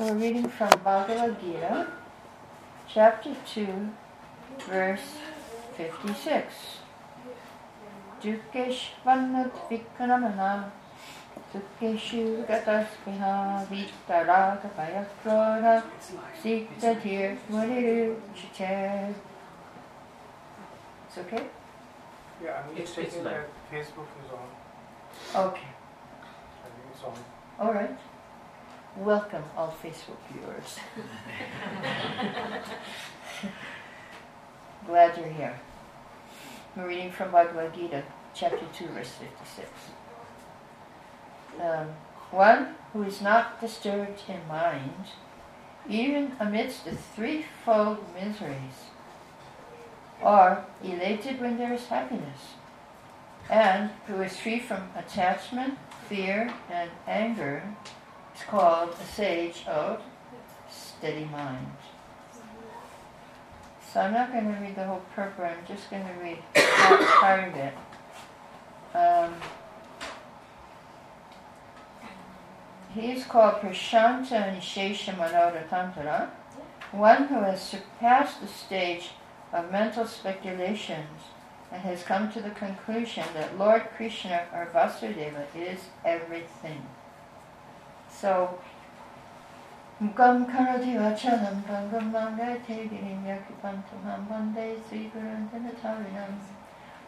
So we're reading from Bhagavad Gita, chapter 2, verse 56. Dukeshvanat vikramana Sukeshu gatasmiha vitaraga payakrona siktatir muniru chiche. It's okay? Yeah, I'm It's- just it's checking that Facebook is on. Okay, I think it's on. all right. Welcome, all Facebook viewers. Glad you're here. We're reading from Bhagavad Gita, chapter 2, verse 56. Um, one who is not disturbed in mind, even amidst the threefold miseries, or elated when there is happiness, and who is free from attachment, fear, and anger, is called a sage of steady mind. So I'm not going to read the whole purport, I'm just going to read part, of it. Um, he is called Prashanta Nishesha Manoratantara, one who has surpassed the stage of mental speculations and has come to the conclusion that Lord Krishna or Vasudeva is everything. So, Mukam karati vachanam bhangam mangate girim yakipantam hambande srikurandhanatarinam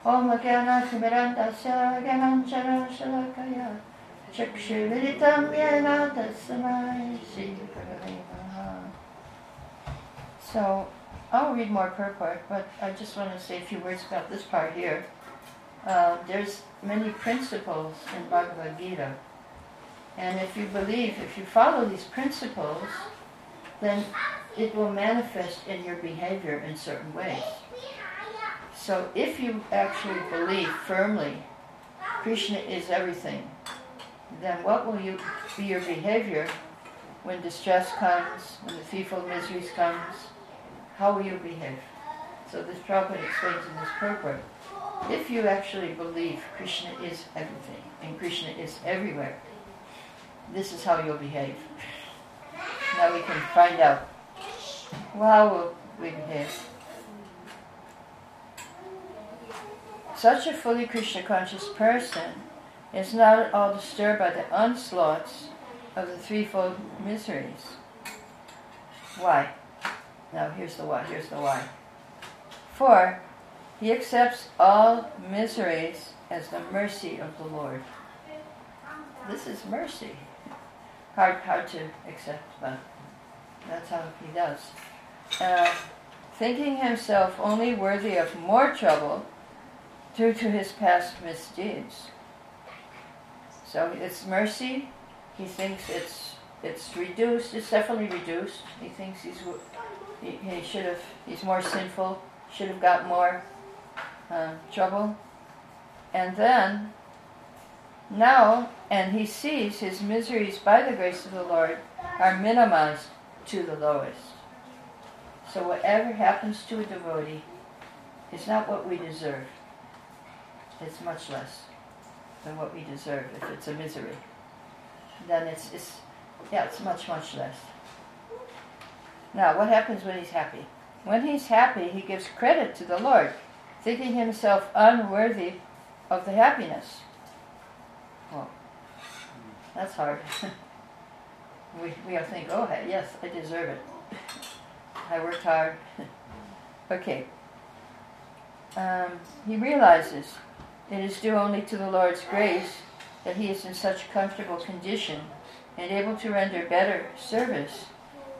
Om Gyana Timirandasya Gyananchara Shalakaya Chakshuviritam Yena Tasmai Sri So, I'll read more purport, but I just want to say a few words about this part here. Uh, there's many principles in Bhagavad Gita. And if you believe, if you follow these principles, then it will manifest in your behavior in certain ways. So if you actually believe firmly Krishna is everything, then what will you be your behavior when distress comes, when the threefold miseries comes? How will you behave? So this Prabhupada explains in this purport. If you actually believe Krishna is everything and Krishna is everywhere, this is how you'll behave. Now we can find out. How we behave? Such a fully Krishna conscious person is not at all disturbed by the onslaughts of the threefold miseries. Why? Now here's the why, here's the why. For he accepts all miseries as the mercy of the Lord. This is mercy. Hard, hard to accept, but that's how he does. Uh, thinking himself only worthy of more trouble due to his past misdeeds. So it's mercy. He thinks it's it's reduced. It's definitely reduced. He thinks he's he, he should have he's more sinful. Should have got more uh, trouble. And then now, and he sees his miseries by the grace of the Lord are minimized to the lowest. So whatever happens to a devotee is not what we deserve. It's much less than what we deserve if it's a misery. Then it's, it's yeah, it's much, much less. Now, what happens when he's happy? When he's happy, he gives credit to the Lord, thinking himself unworthy of the happiness. That's hard. we, we all think, oh, yes, I deserve it. I worked hard. okay. Um, he realizes it is due only to the Lord's grace that he is in such a comfortable condition and able to render better service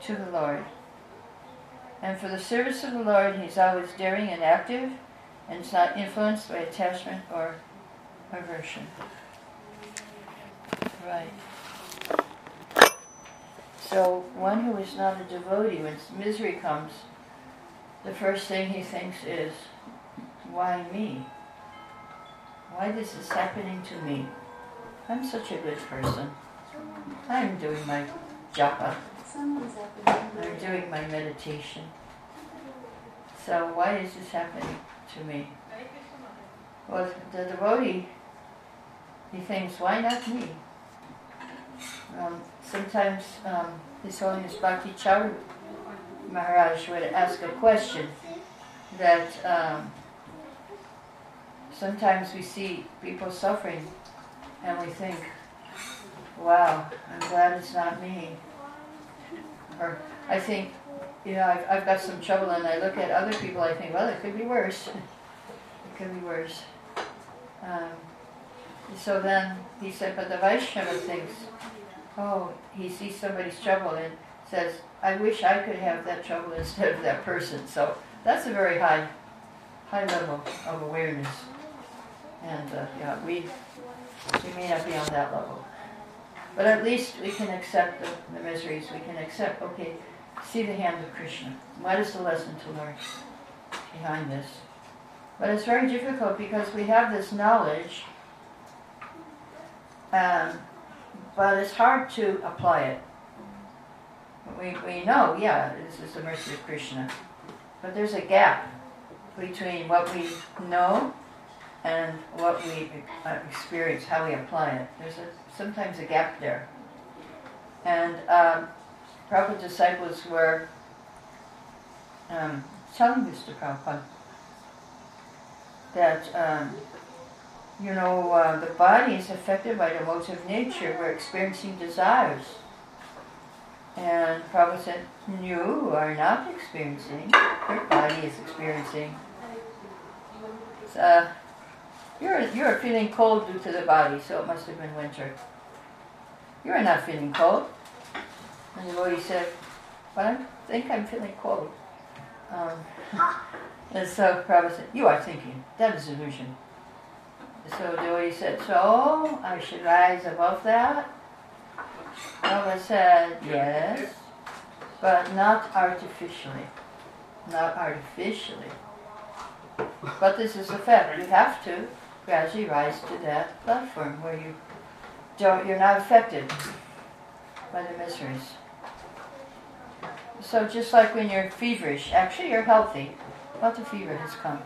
to the Lord. And for the service of the Lord, he's always daring and active and is not influenced by attachment or aversion. Right. So, one who is not a devotee, when misery comes, the first thing he thinks is, why me? Why is this is happening to me? I'm such a good person. I'm doing my japa. I'm doing my meditation. So why is this happening to me? Well, the devotee, he thinks, why not me? Um, sometimes um, His Holiness Bhakti Charu Maharaj would ask a question that um, sometimes we see people suffering and we think, wow, I'm glad it's not me. Or I think, you know, I've, I've got some trouble and I look at other people, I think, well, it could be worse. it could be worse. Um, so then he said, but the Vaishnava thinks, oh, he sees somebody's trouble and says, I wish I could have that trouble instead of that person. So that's a very high, high level of awareness. And uh, yeah, we, we may not be on that level. But at least we can accept the, the miseries. We can accept, okay, see the hand of Krishna. What is the lesson to learn behind this? But it's very difficult because we have this knowledge, um, but it's hard to apply it. We, we know, yeah, this is the mercy of Krishna. But there's a gap between what we know and what we uh, experience, how we apply it. There's a, sometimes a gap there. And um, Prabhupada disciples were um, telling Mr. Prabhupada that, um, you know, uh, the body is affected by the modes of nature. We're experiencing desires. And Prabhupada said, you are not experiencing, your body is experiencing. Uh, you're, you're feeling cold due to the body, so it must have been winter. You are not feeling cold. And the Lord said, but I think I'm feeling cold. Um, and so Prabhupada said, you are thinking, that is illusion. So Lord said, so I should rise above that? Prabhupada said, yes, but not artificially. Not artificially. But this is a fact. You have to gradually rise to that platform where you don't, you're not affected by the miseries. So just like when you're feverish, actually you're healthy, but the fever has come.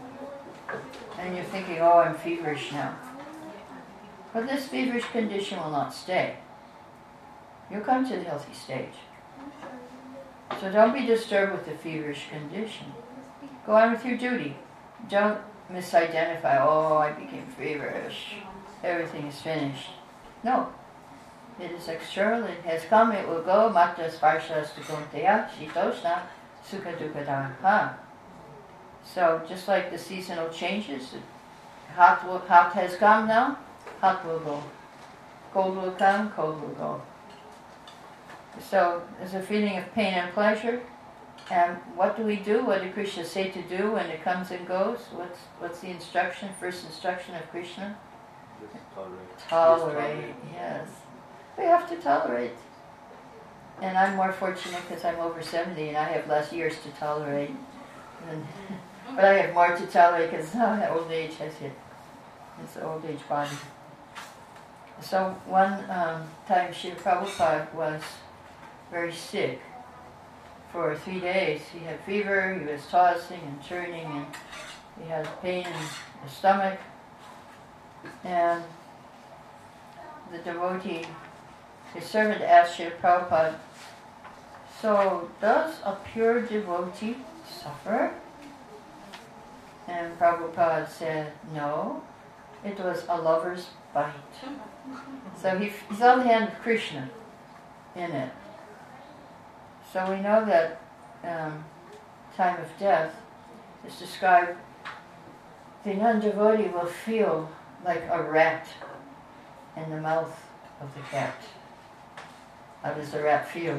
And you're thinking, oh, I'm feverish now. But this feverish condition will not stay. You'll come to the healthy stage. So don't be disturbed with the feverish condition. Go on with your duty. Don't misidentify, oh, I became feverish. Everything is finished. No. It is external, it has come, it will go, matra sparsha stukunteya, shitoshna, sukha dukkha So just like the seasonal changes, hot, will, hot has come now, hot will go. Cold will come, cold will go. So there's a feeling of pain and pleasure. And what do we do? What did Krishna say to do when it comes and goes? What's what's the instruction? First instruction of Krishna? tolerate. Tolerate, yes. We have to tolerate. And I'm more fortunate because I'm over 70 and I have less years to tolerate. But I have more to tell you because oh, old age has hit. It's the old age body. So one um, time Srila Prabhupada was very sick for three days. He had fever, he was tossing and turning, and he had pain in the stomach. And the devotee, his servant asked Srila Prabhupada, so does a pure devotee suffer? And Prabhupada said, no, it was a lover's bite. So he, he saw the hand of Krishna in it. So we know that um, time of death is described, the non-devotee will feel like a rat in the mouth of the cat. How does the rat feel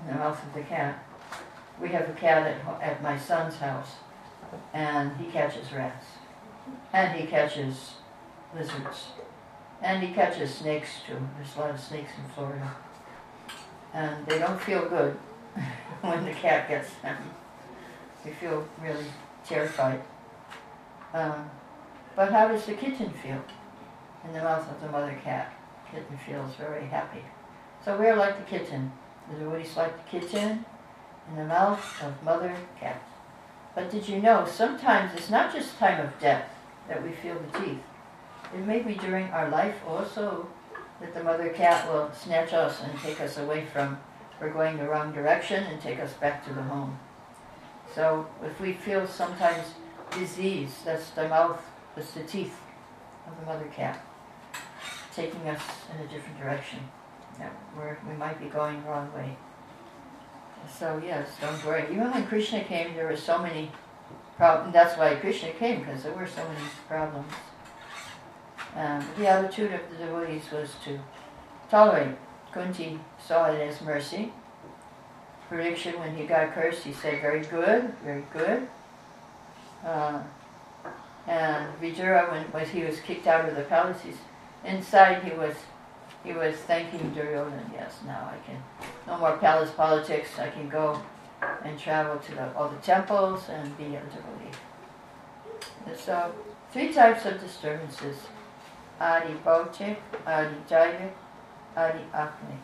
in the mouth of the cat? We have a cat at, at my son's house, and he catches rats, and he catches lizards, and he catches snakes too. There's a lot of snakes in Florida and they don't feel good when the cat gets them. They feel really terrified. Um, but how does the kitten feel in the mouth of the mother cat? Kitten feels very happy. So we're like the kitten. Devotees like the kitten in the mouth of mother cat. But did you know, sometimes it's not just time of death that we feel the teeth. It may be during our life also that the mother cat will snatch us and take us away from we're going the wrong direction and take us back to the home. So if we feel sometimes disease, that's the mouth, that's the teeth of the mother cat taking us in a different direction. That we're, we might be going the wrong way. So yes, don't worry. Even when Krishna came, there were so many problems. That's why Krishna came, because there were so many problems. Um, the attitude of the devotees was to tolerate. Kunti saw it as mercy. Parikshit, when he got cursed, he said, very good, very good. Uh, and Vidura, when, when he was kicked out of the palace, inside he was he was thanking Duryodhana, yes, now I can, no more palace politics, I can go and travel to the, all the temples and be a devotee. So, three types of disturbances. Adi Bhautik, Adi Daivik, Adi Atmik.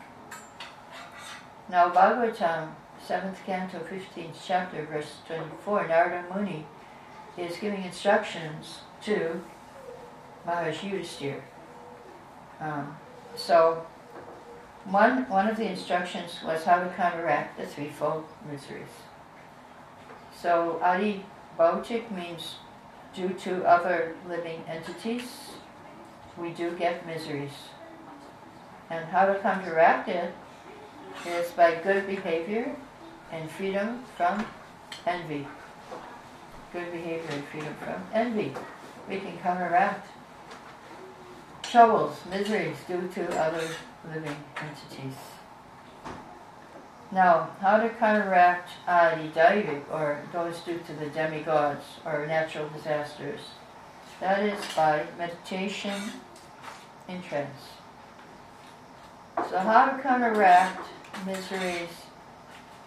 Now Bhagavatam, 7th canto, 15th chapter, verse 24, Narada Muni is giving instructions to Maharaj Yudhisthira. Um, so, one, one of the instructions was how to counteract the threefold miseries. So, Adi Bhautik means due to other living entities, we do get miseries. And how to counteract it is by good behavior and freedom from envy. Good behavior and freedom from envy. We can counteract troubles, miseries due to other living entities. Now, how to counteract Adi Daivik, or those due to the demigods or natural disasters? That is by meditation in trance. So how to counteract miseries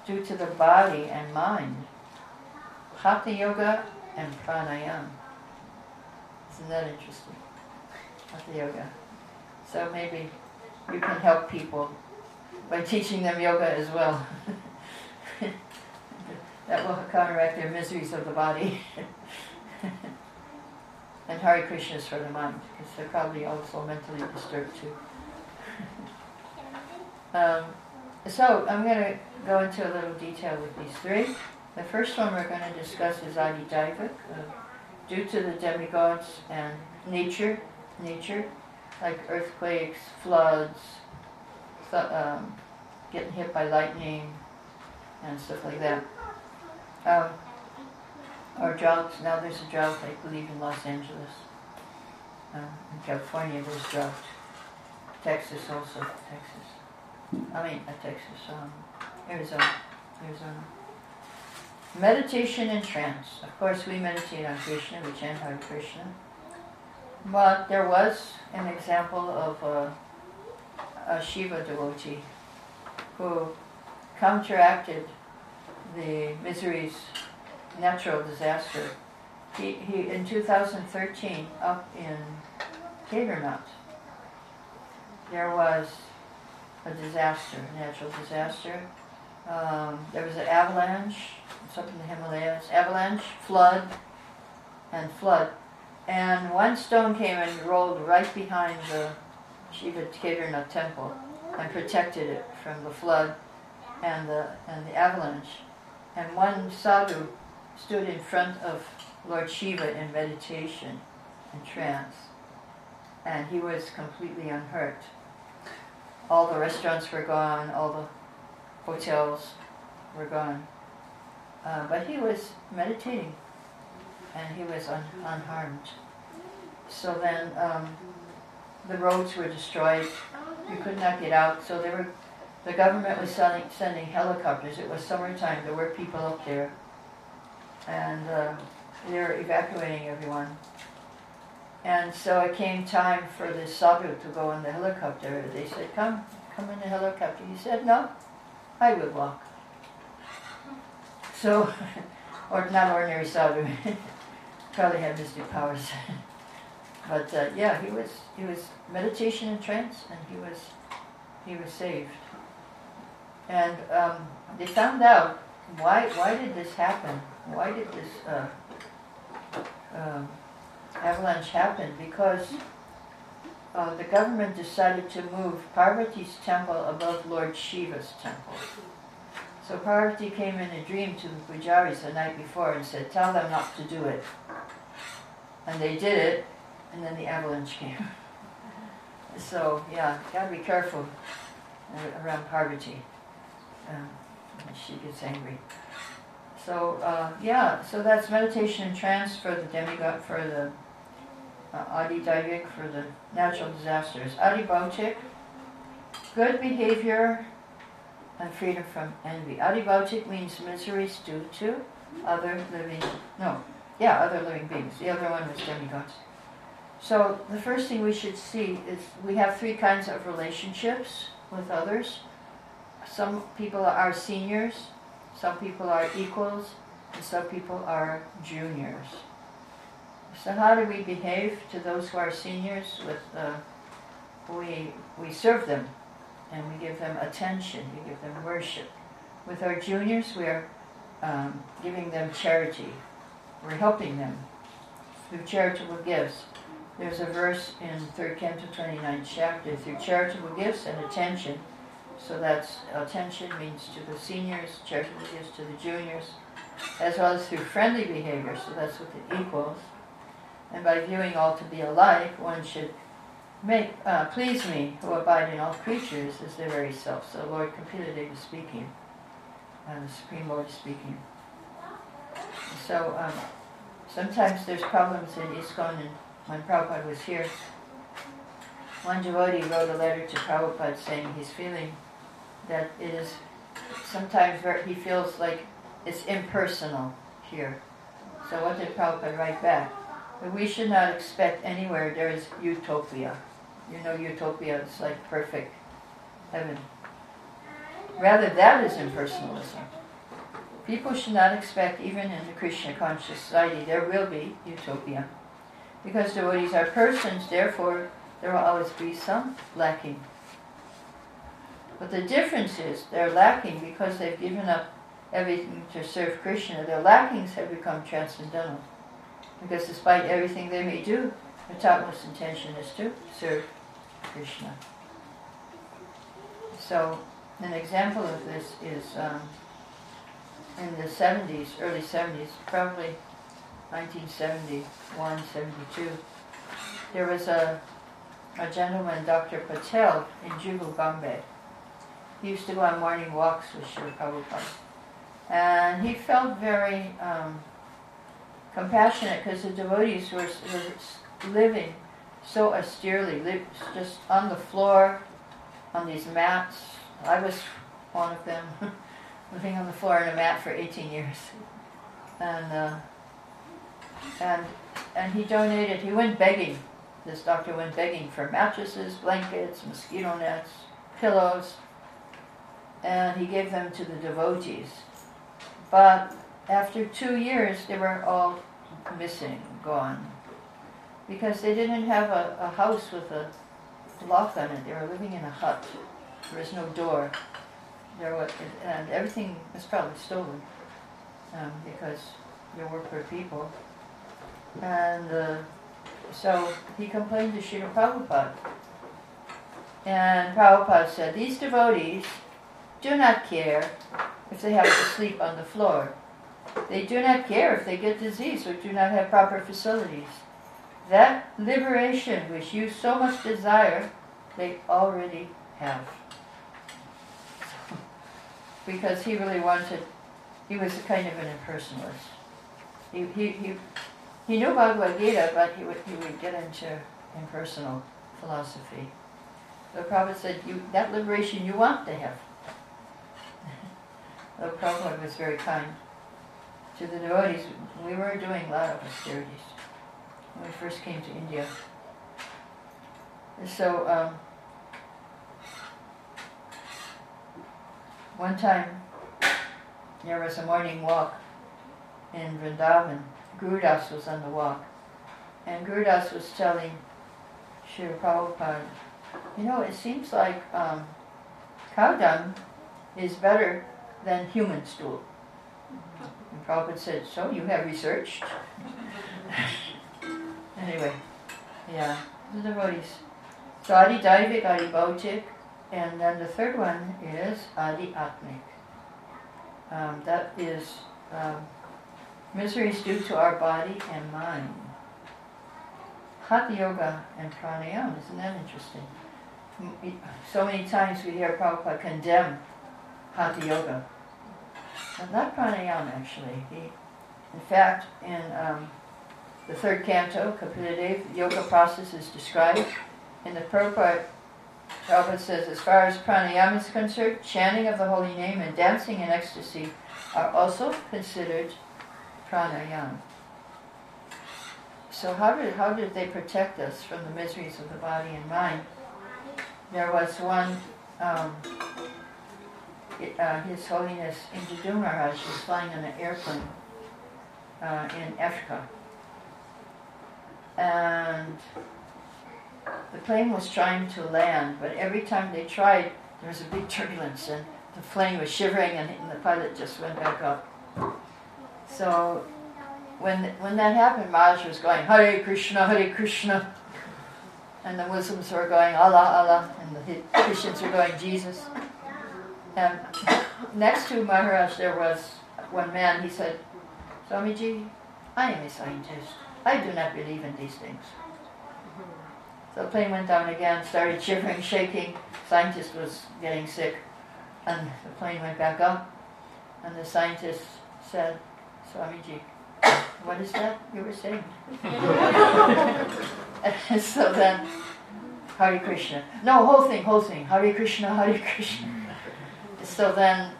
due to the body and mind? Hatha Yoga and Pranayama. Isn't that interesting? Yoga. So maybe you can help people by teaching them yoga as well. that will counteract their miseries of the body. and Hare Krishna is for the mind, because they're probably also mentally disturbed too. um, so I'm going to go into a little detail with these three. The first one we're going to discuss is Adi Daivik, uh, due to the demigods and nature, nature, like earthquakes, floods, um, getting hit by lightning, and stuff like that. Um, or droughts. Now there's a drought, I believe, in Los Angeles. Um, in California, there's drought. Texas also. Texas. I mean, uh, Texas. Um, Arizona. Arizona. Meditation and trance. Of course, we meditate on Krishna. We chant Hare Krishna. But there was an example of a, a Shiva devotee who counteracted the miseries, natural disaster. He, he in 2013 up in Kedarnath, there was a disaster, natural disaster. Um, there was an avalanche, it's up in the Himalayas, avalanche, flood, and flood. And one stone came and rolled right behind the Shiva Kedarnath temple and protected it from the flood and the, and the avalanche. And one sadhu stood in front of Lord Shiva in meditation, and trance, and he was completely unhurt. All the restaurants were gone, all the hotels were gone. Uh, but he was meditating, and he was un- unharmed. So then um, the roads were destroyed, you could not get out, so they were the government was sending, sending helicopters. It was summertime. There were people up there. And uh, they were evacuating everyone. And so it came time for the sadhu to go in the helicopter. They said, come, come in the helicopter. He said, no, I will walk. So, or not ordinary sadhu. Probably had mystic powers. but uh, yeah, he was, he was meditation and trance and he was, he was saved. And um, they found out why why did this happen? Why did this uh, um, avalanche happen? Because uh, the government decided to move Parvati's temple above Lord Shiva's temple. So Parvati came in a dream to the pujaris the night before and said, tell them not to do it. And they did it, and then the avalanche came. so, yeah, you gotta be careful around Parvati. Um, she gets angry. So, uh, yeah, so that's meditation and trance for the demigod, for the uh, Adi Daivik, for the natural disasters. Adi Bhautik, good behavior and freedom from envy. Adi Bhautik means miseries due to other living, no, yeah, other living beings. The other one was demigods. So the first thing we should see is we have three kinds of relationships with others. Some people are seniors, some people are equals, and some people are juniors. So how do we behave to those who are seniors? With uh, we we serve them, and we give them attention. We give them worship. With our juniors, we are um, giving them charity. We're helping them through charitable gifts. There's a verse in 3rd Canto 29th chapter, through charitable gifts and attention. So that's attention means to the seniors, charitable gifts to the juniors, as well as through friendly behavior, so that's what it equals. And by viewing all to be alike, one should make uh, please me who abide in all creatures as their very self. So Lord Kapila is speaking, the Supreme Lord is speaking. So um, sometimes there's problems in ISKCON, and when Prabhupada was here, one devotee wrote a letter to Prabhupada saying he's feeling that it is sometimes very, he feels like it's impersonal here. So what did Prabhupada write back? We should not expect anywhere there is utopia. You know, utopia is like perfect heaven. Rather, that is impersonalism. People should not expect, even in the Krishna conscious society, there will be utopia. Because devotees are persons, therefore, there will always be some lacking. But the difference is they're lacking because they've given up everything to serve Krishna. Their lackings have become transcendental. Because despite everything they may do, their topmost intention is to serve Krishna. So, an example of this is um, in the 70s, early 70s, probably 1971, 72, there was a, a gentleman, Dr. Patel, in Juhu. He used to go on morning walks with Srila Prabhupada. And he felt very um, compassionate because the devotees were, were living so austerely, lived just on the floor, on these mats. I was one of them, living on the floor on a mat for 18 years. And uh, and and he donated. He went begging. This doctor went begging for mattresses, blankets, mosquito nets, pillows, and he gave them to the devotees. But after two years, they were all missing, gone, because they didn't have a, a house with a lock on it. They were living in a hut. There was no door. There was, and everything was probably stolen um, because there were poor people. And uh, so he complained to Srila Prabhupada. And Prabhupada said, these devotees do not care if they have to sleep on the floor. They do not care if they get disease or do not have proper facilities. That liberation which you so much desire, they already have. because he really wanted, he was kind of an impersonalist. He, he, he he knew Bhagavad Gita, but he would, he would get into impersonal philosophy. The Prophet said, you, that liberation you want to have. the Prophet was very kind to the devotees. We were doing a lot of austerities when we first came to India. so, um, one time there was a morning walk in Vrindavan Gurudas was on the walk. And Gurudas was telling Srila Prabhupada, you know, it seems like um, cow dung is better than human stool. And Prabhupada said, so you have researched? anyway, yeah, the devotees So Adi Daivik, Adi Bhautik, and then the third one is Adi Atmik. Um, that is um, miseries due to our body and mind. Hatha Yoga and Pranayama, isn't that interesting? So many times we hear Prabhupada condemn Hatha Yoga. But not Pranayama, actually. He, in fact, in um, the third canto, Kapila yoga process is described. In the Prabhupada, Prabhupada says, as far as pranayama is concerned, chanting of the holy name and dancing in ecstasy are also considered pranayama. So how did, how did they protect us from the miseries of the body and mind? There was one, um, it, uh, His Holiness Indradyumna Maharaj was flying on an airplane uh, in Africa. And the plane was trying to land, but every time they tried, there was a big turbulence and the plane was shivering and, the pilot just went back up. So when when that happened, Maharaj was going Hare Krishna, Hare Krishna, and the Muslims were going Allah, Allah, and the Christians were going Jesus. And next to Maharaj, there was one man. He said, "Swamiji, I am a scientist. I do not believe in these things." So the plane went down again, started shivering, shaking. Scientist was getting sick, and the plane went back up. And the scientist said, "Swamiji, what is that you were saying? so then, Hare Krishna. No, whole thing, whole thing. Hare Krishna, Hare Krishna. So then,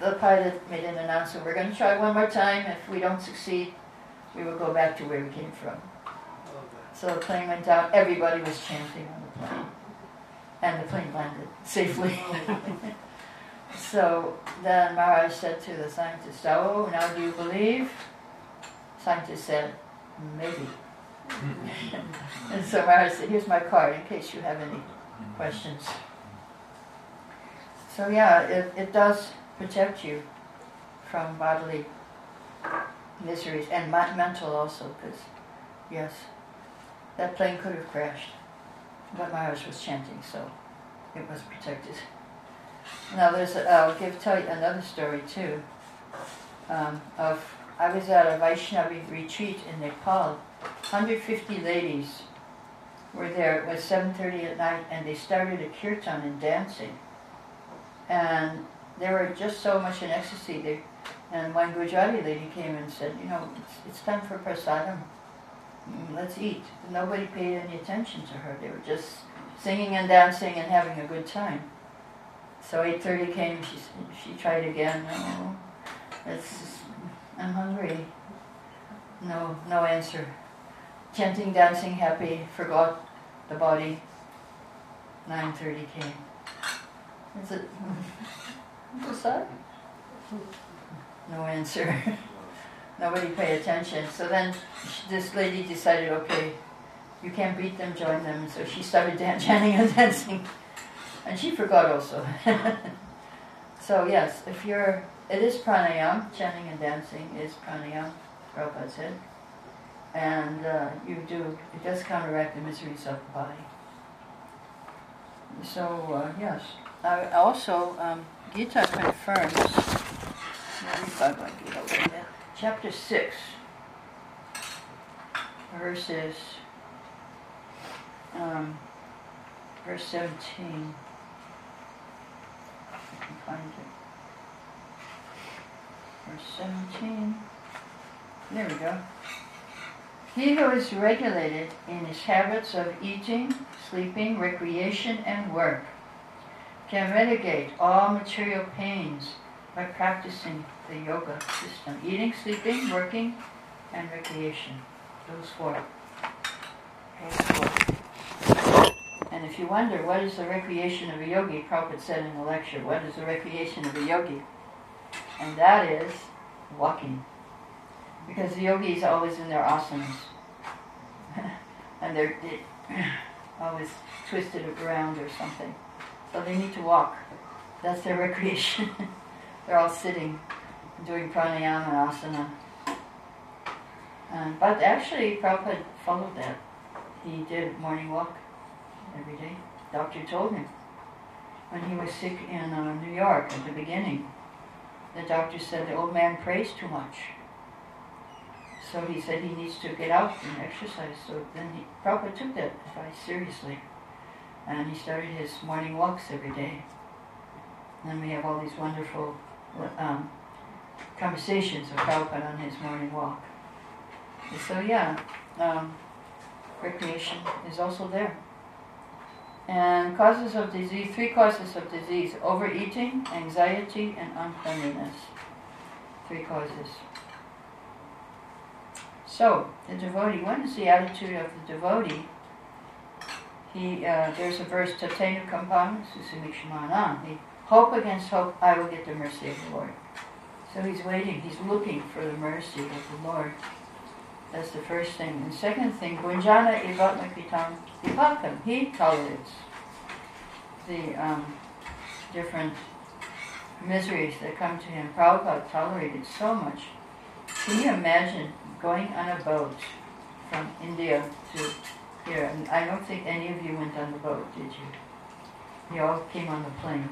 the pilot made an announcement, we're going to try one more time. If we don't succeed, we will go back to where we came from. So the plane went down, everybody was chanting on the plane. And the plane landed safely. so then Maharaj said to the scientist, Oh, now do you believe? Scientist said, maybe. and so Maharaj said, here's my card in case you have any questions. So yeah, it, it does protect you from bodily miseries and my mental also, because yes, that plane could have crashed, but Maharaj was chanting, so it was protected. Now there's, a, I'll give tell you another story too, um, of I was at a Vaishnavi retreat in Nepal. 150 ladies were there. It was 7.30 at night and they started a kirtan and dancing. And they were just so much in ecstasy. They, and one Gujarati lady came and said, you know, it's, it's time for prasadam. Mm, let's eat. Nobody paid any attention to her. They were just singing and dancing and having a good time. So 8.30 came, she, she tried again. No, it's I'm hungry. No, no answer. Chanting, dancing, happy, forgot the body. 9.30 came. Is it, what's that? No answer. Nobody paid attention. So then this lady decided, okay, you can't beat them, join them. So she started dan- chanting and dancing. And she forgot also. so yes, if you're it is pranayam, chanting and dancing is pranayam, Prabhupada said. And uh, you do, it does counteract the miseries of the body. So, uh, yes. Uh, also, um, Gita confirms, Gita, chapter 6, verses, um, verse 17. I can find it verse 17. There we go. He who is regulated in his habits of eating, sleeping, recreation, and work can mitigate all material pains by practicing the yoga system. Eating, sleeping, working, and recreation. Those four. Those four. And if you wonder what is the recreation of a yogi, Prabhupada said in the lecture, what is the recreation of a yogi? and that is walking. Because the yogis are always in their asanas. and they're, they're always twisted around or something. So they need to walk. That's their recreation. They're all sitting, doing pranayama and asana. Um, but actually, Prabhupada followed that. He did morning walk every day. Doctor told him when he was sick in uh, New York at the beginning. The doctor said the old man prays too much. So he said he needs to get out and exercise. So then he, Prabhupada took that advice seriously. And he started his morning walks every day. And then we have all these wonderful um, conversations with Prabhupada on his morning walk. And so yeah, um, recreation is also there. And causes of disease, three causes of disease, overeating, anxiety, and uncleanliness. Three causes. So, the devotee, what is the attitude of the devotee? He, uh, there's a verse, Tatenu Kampam Susamikshamanan. He, hope against hope, I will get the mercy of the Lord. So he's waiting, he's looking for the mercy of the Lord. That's the first thing. And second thing, Gunjana Ivatmakitam Vipakam. He tolerates the um, different miseries that come to him. Prabhupada tolerated so much. Can you imagine going on a boat from India to here? I don't think any of you went on the boat, did you? You all came on the plane.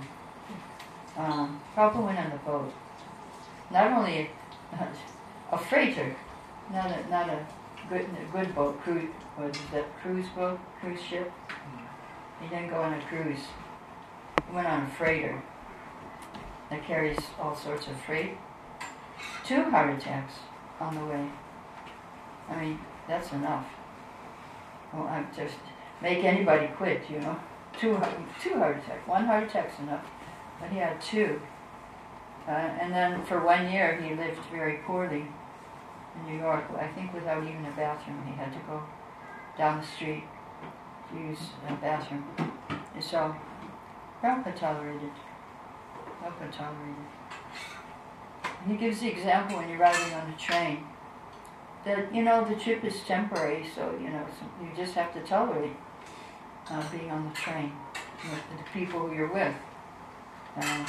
Um, Prabhupada went on the boat. Not only a, a freighter, not a not a good a good boat, cruise what is that cruise boat, cruise ship. He didn't go on a cruise. He went on a freighter that carries all sorts of freight. Two heart attacks on the way. I mean, that's enough. Well, I'm just make anybody quit, you know. Two two heart attacks. One heart attack's enough, but he had two. Uh, and then for one year he lived very poorly in New York, I think without even a bathroom. He had to go down the street to use a bathroom. And so, Prabhupada tolerated. Prabhupada tolerated. He gives the example when you're riding on a train that, you know, the trip is temporary, so, you know, you just have to tolerate uh, being on the train with the people who you're with. Um,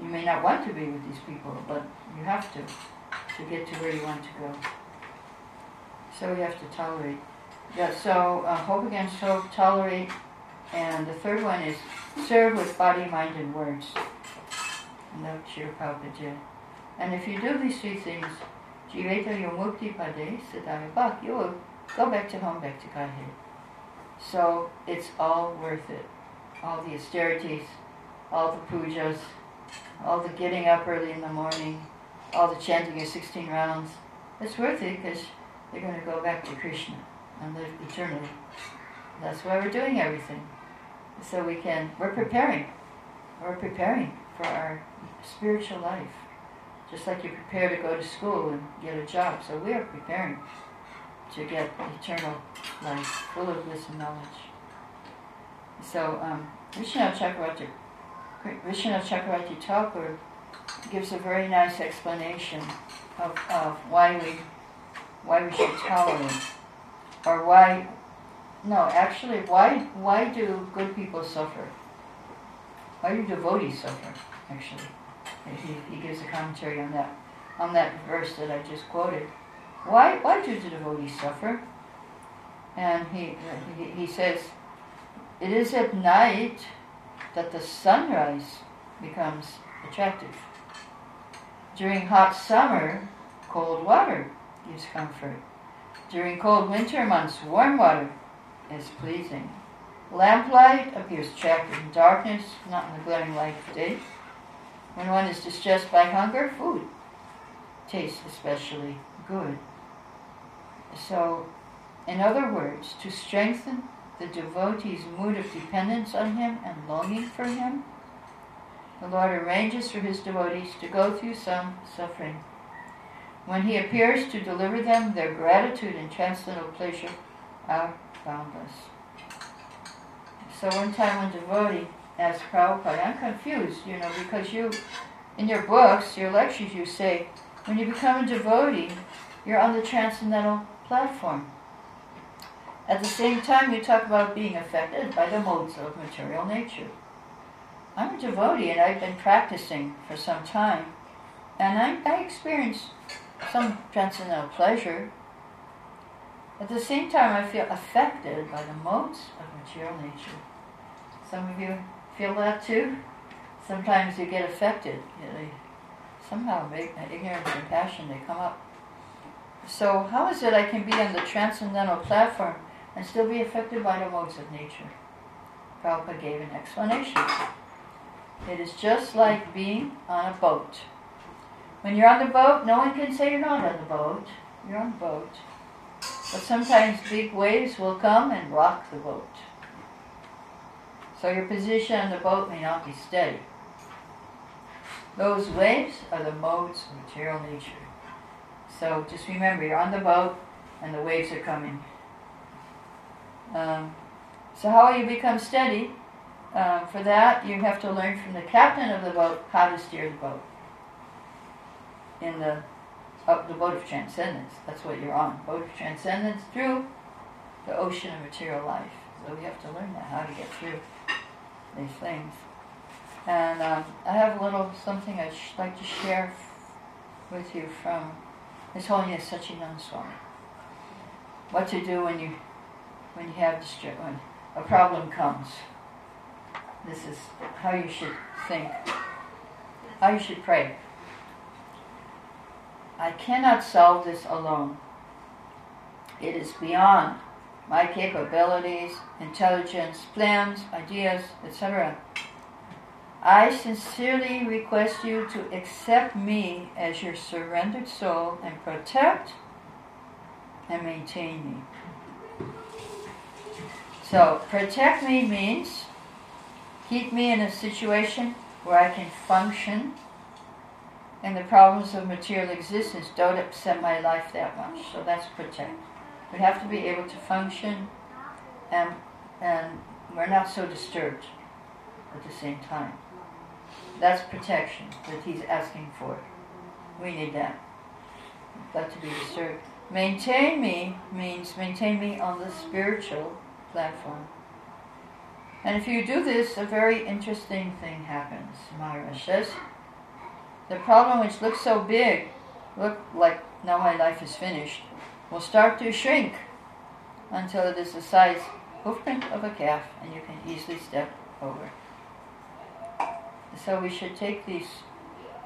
you may not want to be with these people, but you have to to get to where you want to go. So we have to tolerate. Yeah, so uh, hope against hope, tolerate, and the third one is serve with body, mind, and words. No Prabhupada And if you do these three things, Jiveta Yomukti Pade Siddhaya you will go back to home, back to Godhead. So it's all worth it. All the austerities, all the pujas, all the getting up early in the morning, all the chanting of 16 rounds, it's worth it because they're going to go back to Krishna and live eternally. That's why we're doing everything. So we can, we're preparing. We're preparing for our spiritual life. Just like you prepare to go to school and get a job. So we are preparing to get eternal life, full of bliss and knowledge. So um, Vishwanath Chakravarti, Vishwanath Chakravarti Thakur gives a very nice explanation of, of why we why we should tolerate or why no actually why why do good people suffer? Why do devotees suffer actually? He, he gives a commentary on that on that verse that I just quoted. Why why do the devotees suffer? And he, he he says it is at night that the sunrise becomes attractive during hot summer, cold water gives comfort. During cold winter months, warm water is pleasing. Lamplight appears attractive in darkness, not in the glaring light of day. When one is distressed by hunger, food tastes especially good. So, in other words, to strengthen the devotee's mood of dependence on him and longing for him, the Lord arranges for his devotees to go through some suffering. When he appears to deliver them, their gratitude and transcendental pleasure are boundless. So one time when devotee asked Prabhupada, I'm confused, you know, because you, in your books, your lectures, you say, when you become a devotee, you're on the transcendental platform. At the same time, you talk about being affected by the modes of material nature. I'm a devotee and I've been practicing for some time, and I, I experience some transcendental pleasure. At the same time, I feel affected by the modes of material nature. Some of you feel that too? Sometimes you get affected. You know, somehow, ignorance and passion, they come up. So, how is it I can be on the transcendental platform and still be affected by the modes of nature? Prabhupada gave an explanation. It is just like being on a boat. When you're on the boat, no one can say you're not on the boat. You're on the boat. But sometimes big waves will come and rock the boat. So your position on the boat may not be steady. Those waves are the modes of material nature. So just remember, you're on the boat and the waves are coming. Um, so how you become steady? Um, for that, you have to learn from the captain of the boat how to steer the boat. In the up the boat of transcendence, that's what you're on. Boat of transcendence through the ocean of material life. So we have to learn that, how to get through these things. And um, I have a little something I'd sh- like to share f- with you from His Holiness Sacinandana Swami. What to do when you when you have when a problem comes. This is how you should think, how you should pray. I cannot solve this alone. It is beyond my capabilities, intelligence, plans, ideas, etc. I sincerely request you to accept me as your surrendered soul and protect and maintain me. So, protect me means keep me in a situation where I can function and the problems of material existence don't upset my life that much. So that's protect. We have to be able to function and, and we're not so disturbed at the same time. That's protection that he's asking for. We need that. Not to be disturbed. Maintain me means maintain me on the spiritual platform. And if you do this, a very interesting thing happens. Maharaj says, the problem which looks so big, look like now my life is finished, will start to shrink until it is the size hoofprint of a calf and you can easily step over. So we should take these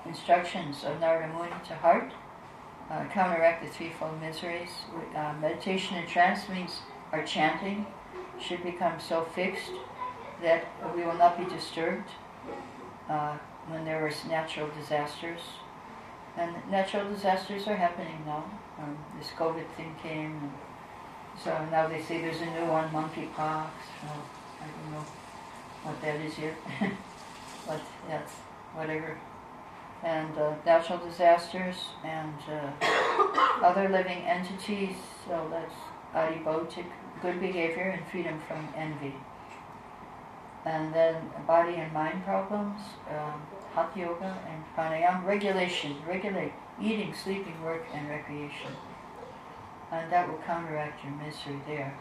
instructions of Narada Muni to heart, uh, counteract the threefold miseries. Uh, meditation and trance means our chanting should become so fixed that we will not be disturbed uh, when there is natural disasters. And natural disasters are happening now. Um, this COVID thing came, and so now they say there's a new one, monkeypox. Well, I don't know what that is yet, but yes, whatever. And uh, natural disasters and uh, other living entities. So that's Adi Bhautik, good behavior and freedom from envy and then body and mind problems, um, hatha yoga and pranayama, regulation, regulate eating, sleeping, work, and recreation. And that will counteract your misery there.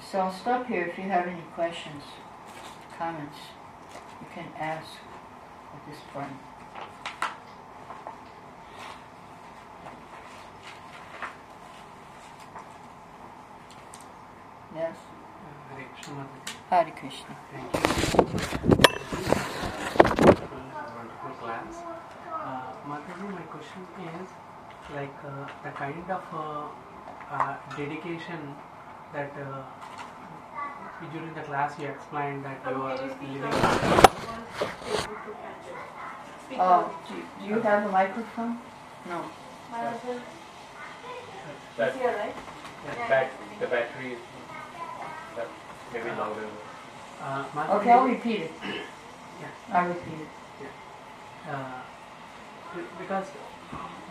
So I'll stop here if you have any questions, comments, you can ask at this point. Yes? Hare Krishna Hare Krishna. Thank you. Wonderful, wonderful class. Uh, Mataji, my question is like uh, the kind of uh, uh, dedication that uh, during the class you explained that you are living. Oh, do you, do you have a microphone? No. That, Here, right? that, the battery is that maybe louder. Uh, Okay, I'll Mataji, repeat it. Yeah. I'll repeat it. uh, be- because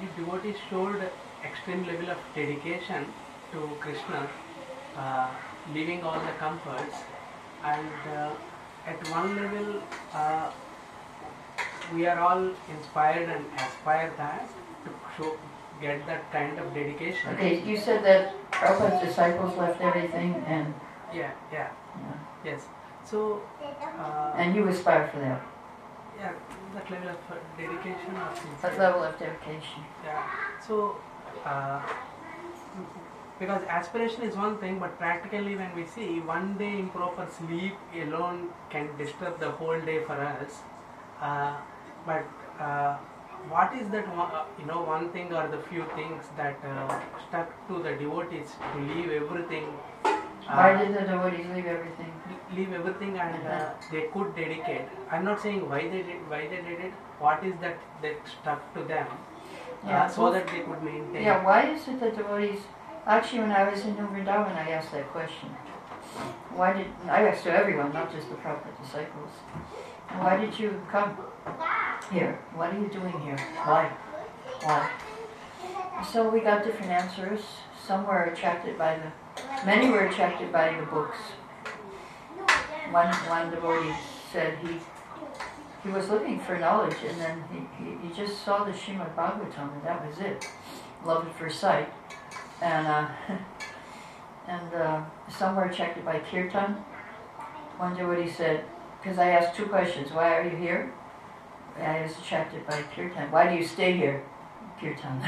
you devotees showed extreme level of dedication to Krishna, uh, leaving all the comforts, and uh, at one level, uh, we are all inspired and aspire that to show, get that kind of dedication. Okay, you said that Prabhupada's disciples left everything and, Yeah, yeah, yeah, yes. So, uh, and you aspire for that. yeah, that level of uh, dedication or That level of dedication. Yeah. So, uh, because aspiration is one thing, but practically when we see one day improper sleep alone can disturb the whole day for us. Uh, but uh, what is that one, uh, you know one thing or the few things that uh, stuck to the devotees to leave everything? Why uh, did the devotees leave everything? leave everything and uh, they could dedicate. I'm not saying why they did why they did it. What is that that stuck to them, Yeah, uh, so that they could maintain. Yeah, why is it that devotees? Actually, when I was in New Vrindavan, I asked that question. Why did I asked to everyone, not just the Prabhupada disciples? Why did you come here? What are you doing here? Why? Why? So we got different answers. Some were attracted by the, many were attracted by the books. One one devotee said he he was looking for knowledge, and then he, he, he just saw the Srimad Bhagavatam, and that was it. Love at first sight. And uh, and uh, some were attracted by kirtan. One devotee said, because I asked two questions: Why are you here? I was attracted by kirtan. Why do you stay here? Kirtan.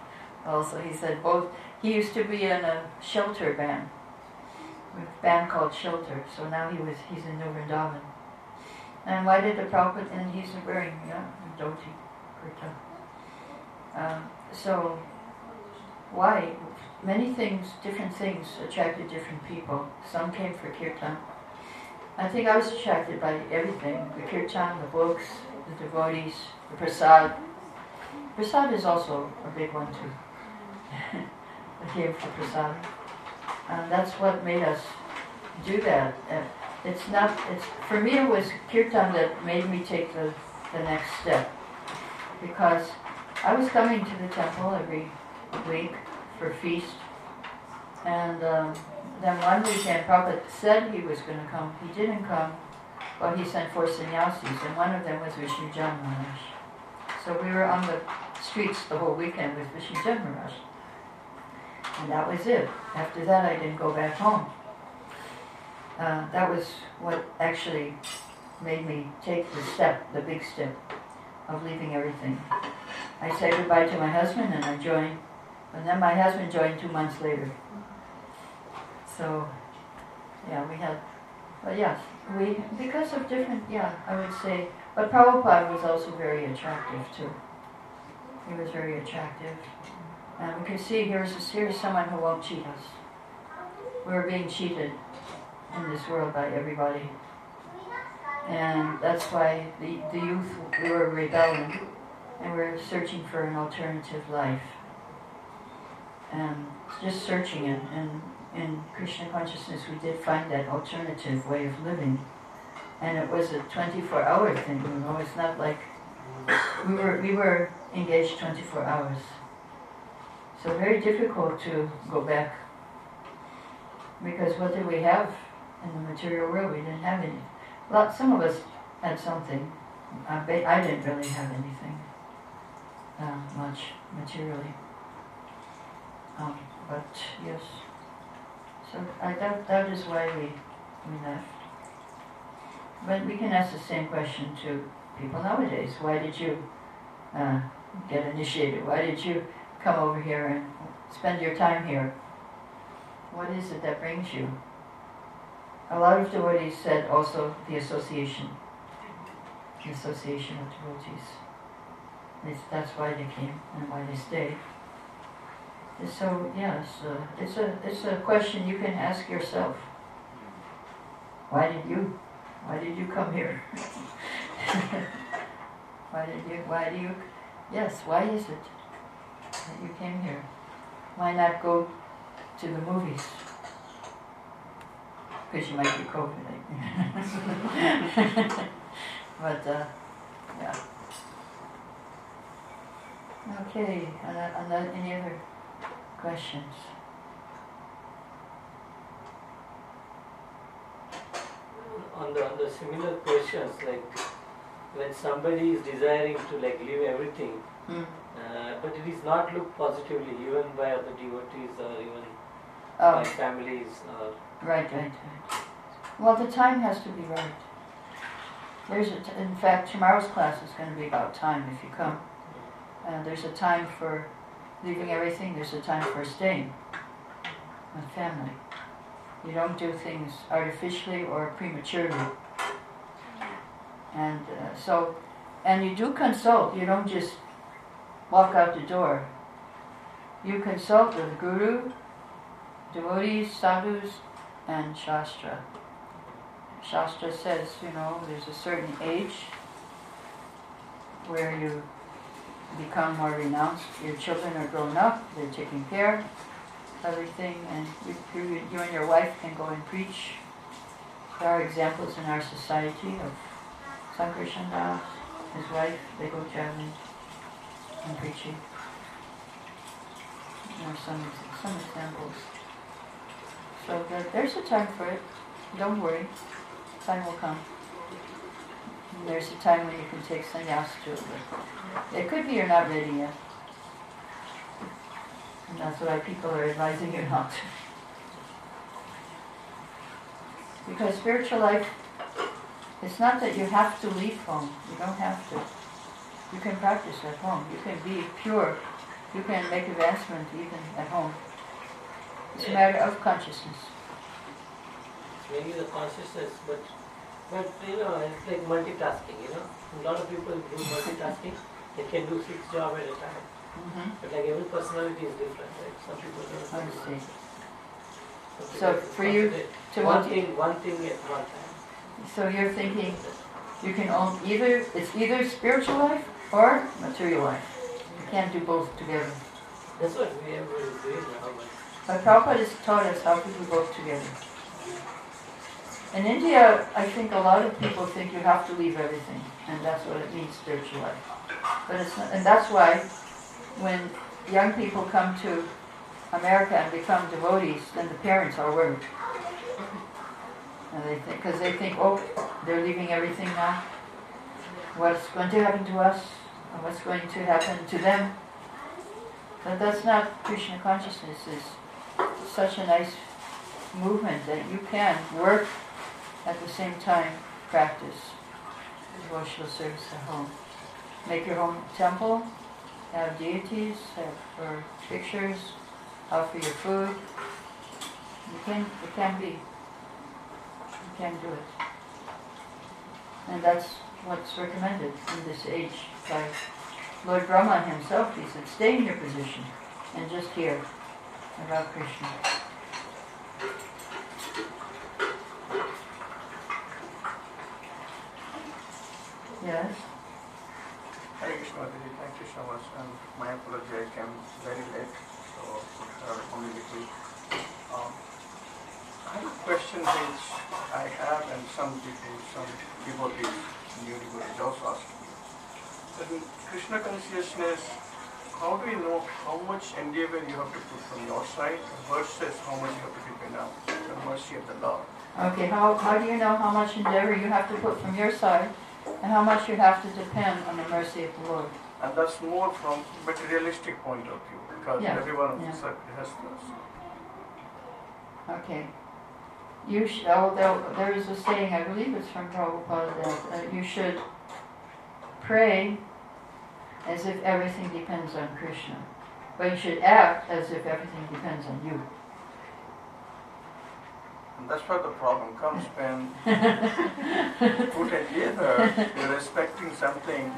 also, he said both. He used to be in a shelter band, a band called Shelter. So now he was he's in New Vrindavan. And why did the Prabhupada, and he's wearing, yeah, dhoti, kurta. Um, so, why? Many things, different things attracted different people. Some came for kirtan. I think I was attracted by everything. The kirtan, the books, the devotees, the prasad. Prasad is also a big one too. Came for prasad. And that's what made us do that. It's not, it's, for me it was kirtan that made me take the, the next step. Because I was coming to the temple every week for feast. And um, then one weekend, Prabhupada said he was going to come. He didn't come, but he sent four sannyasis, and one of them was Vishnu Jan Maharaj. So we were on the streets the whole weekend with Vishnu Jan Maharaj. And that was it. After that, I didn't go back home. Uh, that was what actually made me take the step, the big step of leaving everything. I said goodbye to my husband and I joined, and then my husband joined two months later. So, yeah, we had, but yes, we, because of different, yeah, I would say, but Prabhupada was also very attractive too. He was very attractive. And we could see here's, here's someone who won't cheat us. We were being cheated in this world by everybody. And that's why the, the youth, we were rebelling and we were searching for an alternative life. And just searching it. And in Krishna consciousness, we did find that alternative way of living. And it was a 24 hour thing, you know, it's not like we were, we were engaged 24 hours. So very difficult to go back. Because what did we have in the material world? We didn't have any. Well, some of us had something. I, I didn't really have anything uh, much materially. Um, but yes. So I, that, that is why we, we left. But we can ask the same question to people nowadays. Why did you uh, get initiated? Why did you come over here and spend your time here? What is it that brings you? A lot of devotees said also the association, the association of devotees. It's, that's why they came and why they stayed. So yes, uh, it's a it's a question you can ask yourself. Why did you? Why did you come here? why did you? Why do you? Yes. Why is it that you came here? Why not go to the movies? Because you might be COVID. but uh, yeah. Okay. And, uh, any other questions? on the on the similar questions like when somebody is desiring to like leave everything Hmm. Uh, but it is not looked positively even by other devotees or even Oh, by families or right, right, right. Well, the time has to be right. There's a t- in fact, tomorrow's class is going to be about time if you come. Uh, there's a time for leaving everything. There's a time for staying. with family. You don't do things artificially or prematurely. And uh, so, and you do consult. You don't just walk out the door. You consult with guru, devotees, sadhus, and shastra. Shastra says, you know, there's a certain age where you become more renounced. Your children are grown up, they're taking care of everything, and you, you, and your wife can go and preach. There are examples in our society of Sankarshan Das, his wife, they go traveling and preaching. There some, some examples. So there, there's a time for it. Don't worry. Time will come. And there's a time when you can take sannyas too. It could be you're not ready yet. And that's why people are advising you not to. Because spiritual life, it's not that you have to leave home. You don't have to. You can practice at home. You can be pure. You can make advancement even at home. It's a matter of consciousness. maybe the consciousness, but but you know, it's like multitasking. You know, a lot of people do multitasking. They can do six jobs at a time. hmm But like every personality is different, right? Some people don't. I see. Some So for you To one want, thing, one thing at one time. so you're thinking you can own either, it's either spiritual life or material life. You can't do both together. That's what we is doing But Prabhupada has taught us how to do both together. In India, I think a lot of people think you have to leave everything, and that's what it means, spiritual life. But it's not, and that's why when young people come to America and become devotees, then the parents are worried. And they think, because they think, oh, they're leaving everything now. What's going to happen to us? And what's going to happen to them? But that's not Krishna consciousness. It's such a nice movement that you can work at the same time practice devotional service at home. Make your home temple, have deities, have or pictures, offer your food. You can, it can be. You can do it. And that's what's recommended in this age by Lord Brahma himself. He said, stay in your position and just hear about Krishna. Yes? Hare Krishna. Thank you so much. And my apology, I came very late, so uh, only little. Um, I have a question which I have and some people, some devotees, new devotees also ask. That in Krishna consciousness, how do you know how much endeavor you have to put from your side versus how much you have to depend on the mercy of the Lord? Okay, how, how do you know how much endeavor you have to put from your side and how much you have to depend on the mercy of the Lord? And that's more from materialistic point of view, because Yeah, everyone of yeah. us has this. Okay. You sh- oh, there, there is a saying, I believe it's from Prabhupada, that uh, you should pray as if everything depends on Krishna. But you should act as if everything depends on you. And that's where the problem comes when put together, you're expecting something,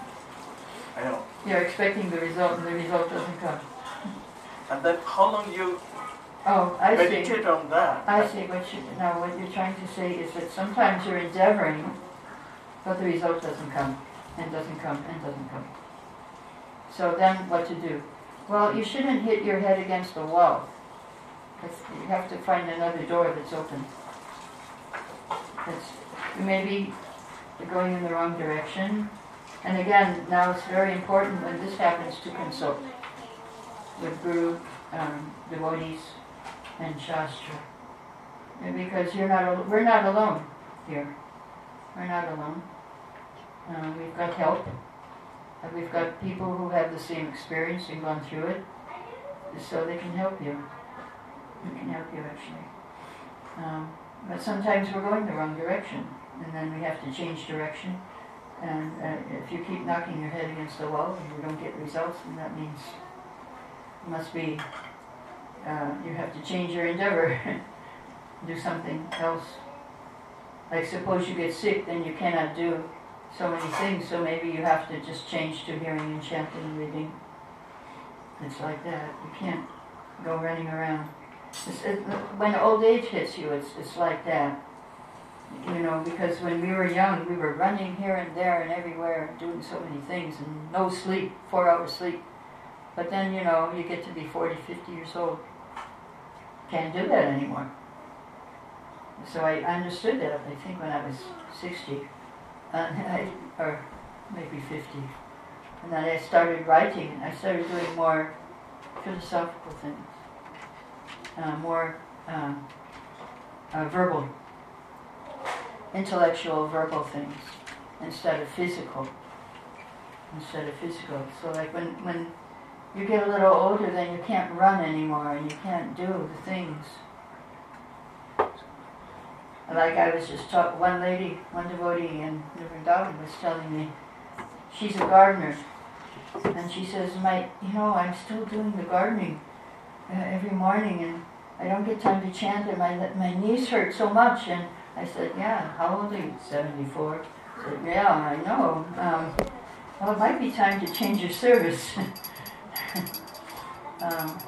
I know, You're expecting the result and the result doesn't come. and then how long you Oh, I see. meditate on that. I see what you, now what you're trying to say is that sometimes you're endeavoring, but the result doesn't come, and doesn't come, and doesn't come. So then what to do? Well, you shouldn't hit your head against the wall. It's, you have to find another door that's open. It's, you may be going in the wrong direction. And again, now it's very important when this happens to consult with guru, um, devotees, and Shastra. And because you're not, we're not alone here. We're not alone. Uh, we've got help. And we've got people who have the same experience and gone through it, so they can help you. They can help you actually. Um, but sometimes we're going the wrong direction, and then we have to change direction. And uh, if you keep knocking your head against the wall and you don't get results, then that means you must be uh, you have to change your endeavor, do something else. Like suppose you get sick, then you cannot do so many things, so maybe you have to just change to hearing and chanting and reading. It's like that. You can't go running around. It, when old age hits you, it's, it's like that. You know, because when we were young, we were running here and there and everywhere, doing so many things, and no sleep, four hours sleep. But then, you know, you get to be 40, 50 years old. Can't do that anymore. So I understood that, I think, when I was 60, uh, I, or maybe 50. And then I started writing, I started doing more philosophical things, uh, more um, uh, verbal, intellectual, verbal things, instead of physical. Instead of physical. So, like when, when you get a little older, then you can't run anymore and you can't do the things. Like I was just talking, one lady, one devotee in Vrindavan was telling me, she's a gardener, and she says, "My, you know, I'm still doing the gardening uh, every morning, and I don't get time to chant, and my my knees hurt so much." And I said, "Yeah, how old are you? 74." I said, "Yeah, I know. Um, well, it might be time to change your service." um,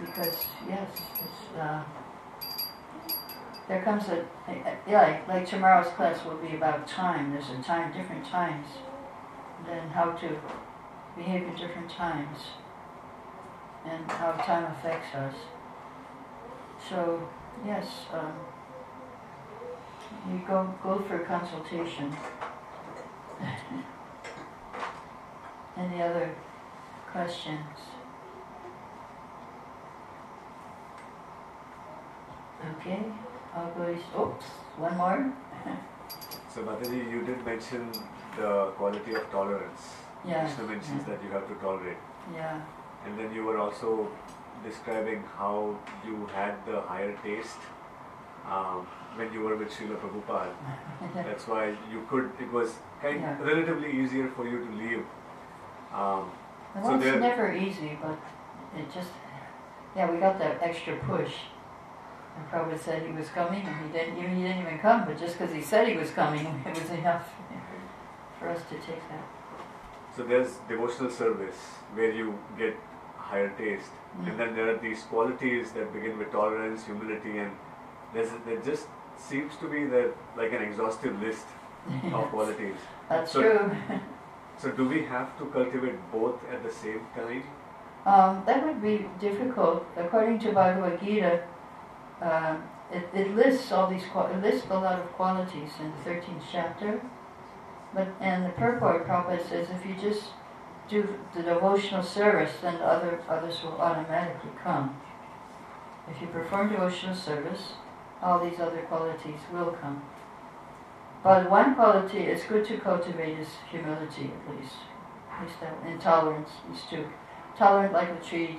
because yes, uh, there comes a, yeah, like, like tomorrow's class will be about time. There's a time, different times, then how to behave in different times, and how time affects us. So yes, um, you go go for a consultation. Any other questions? Okay, I'll go, oops, one more? So Mataji, you did mention the quality of tolerance. Yeah. Krishna mentions yeah. that you have to tolerate. Yeah, And then you were also describing how you had the higher taste um, when you were with Srila Prabhupada. That's why you could, it was kind Yeah. relatively easier for you to leave. Um, Well, So it's there- never easy, but it just, yeah, we got that extra push. And Prabhupada said he was coming, and he didn't, he didn't even come, but just because he said he was coming, it was enough for us to take that. so there's devotional service where you get higher taste. And mm-hmm. then there are these qualities that begin with tolerance, humility, and there's, there just seems to be that like an exhaustive list of qualities. That's So- true. So do we have to cultivate both at the same time? Um, that would be difficult. According to Bhagavad Gita, uh, it, it lists all these it lists a lot of qualities in the thirteenth chapter. But and the purport Prabhupada says if you just do the devotional service, then other others will automatically come. If you perform devotional service, all these other qualities will come. But one quality it's good to cultivate is humility at least. At least that intolerance, is too. tolerant like a tree,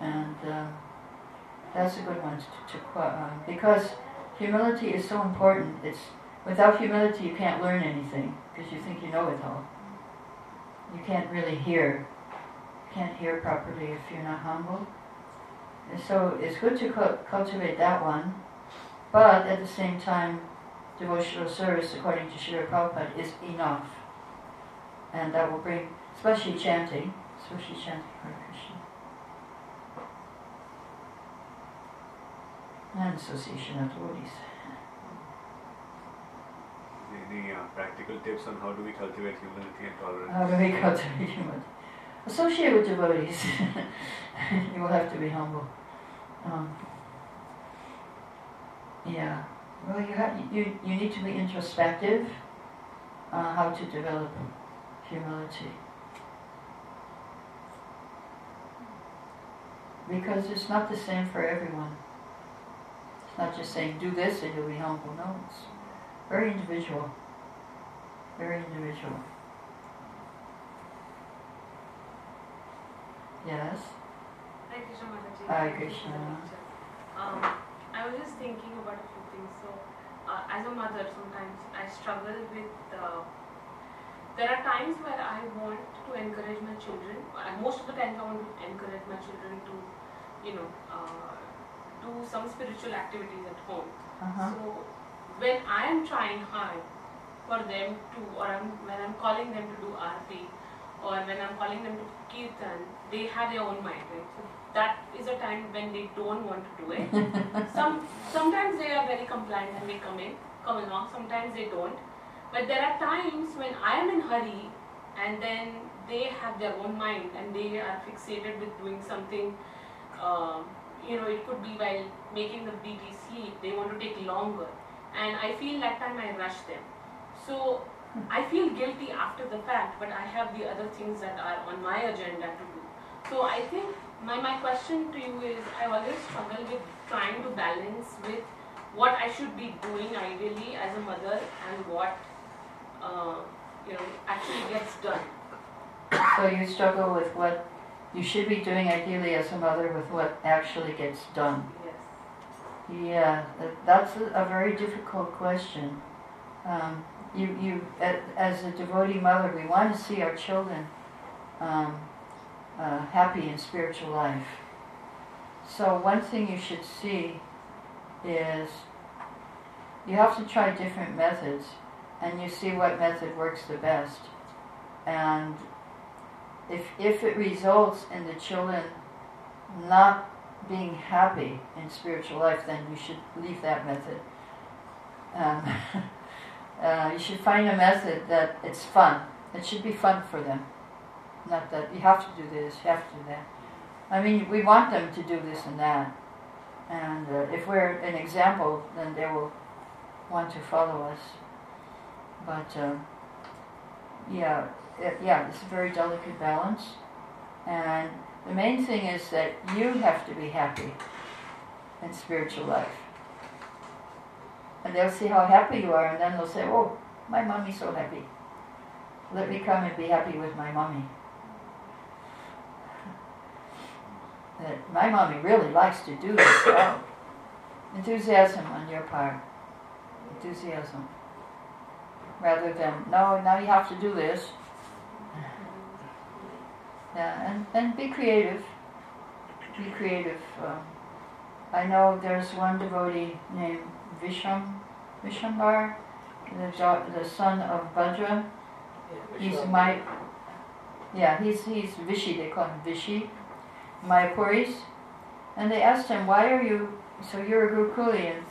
and um, that's a good one to, to um, because humility is so important. It's without humility you can't learn anything because you think you know it all. You can't really hear. You can't hear properly if you're not humble. And so it's good to cu- cultivate that one, but at the same time, devotional service, according to Srila Prabhupada, is enough, and that will bring, especially chanting especially chanting Hare Krishna. And association of devotees. Any uh, practical tips on how do we cultivate humility and tolerance? How do we cultivate humility? Associate with devotees. you will have to be humble. Um, yeah. Well, you, have, you, you need to be introspective uh, how to develop humility. Because it's not the same for everyone. It's not just saying do this and you'll be humble. No, it's very individual. Very individual. Yes. Hare Krishna Mataji. Hare Thank you for the Krishna. Um, I was just thinking about a few things. So, uh, as a mother, sometimes I struggle with. Uh, there are times where I want to encourage my children. Most of the times, I want to encourage my children to you know, uh, do some spiritual activities at home. Uh-huh. So when I am trying hard for them to, or I'm, when I'm calling them to do arti, or when I'm calling them to kirtan, they have their own mind, right? So that is a time when they don't want to do it. Some sometimes they are very compliant and they come in, come along. Sometimes they don't. But there are times when I am in hurry, and then they have their own mind and they are fixated with doing something. Uh, you know, it could be while making the BT sleep. They want to take longer, and I feel that time I rush them. So I feel guilty after the fact, but I have the other things that are on my agenda to do. So I think my, my question to you is I always struggle with trying to balance with what I should be doing ideally as a mother and what uh, you know actually gets done. So you struggle with what you should be doing ideally as a mother with what actually gets done. Yes. Yeah, that- that's a a very difficult question. Um, you, you, as a devotee mother, we want to see our children um, uh, happy in spiritual life. So one thing you should see is you have to try different methods, and you see what method works the best. And if if it results in the children not being happy in spiritual life, then you should leave that method. Um, uh, you should find a method that it's fun. It should be fun for them. Not that you have to do this, you have to do that. I mean, we want them to do this and that. And uh, if we're an example, then they will want to follow us. But um, yeah, it, yeah, it's a very delicate balance. And the main thing is that you have to be happy in spiritual life. And they'll see how happy you are, and then they'll say, Oh, my mommy's so happy. Let me come and be happy with my mommy. That my mommy really likes to do this. Enthusiasm on your part. Enthusiasm. Rather than, no, now you have to do this. Yeah, and, and be creative. Be creative. Um, I know there's one devotee named Visham, Vishambar, the, the son of Bhadra. Yeah, He's my, yeah, he's, he's Vishi, they call him Vishi, Mayapuris. And they asked him, why are you, so you're a Gurukuli and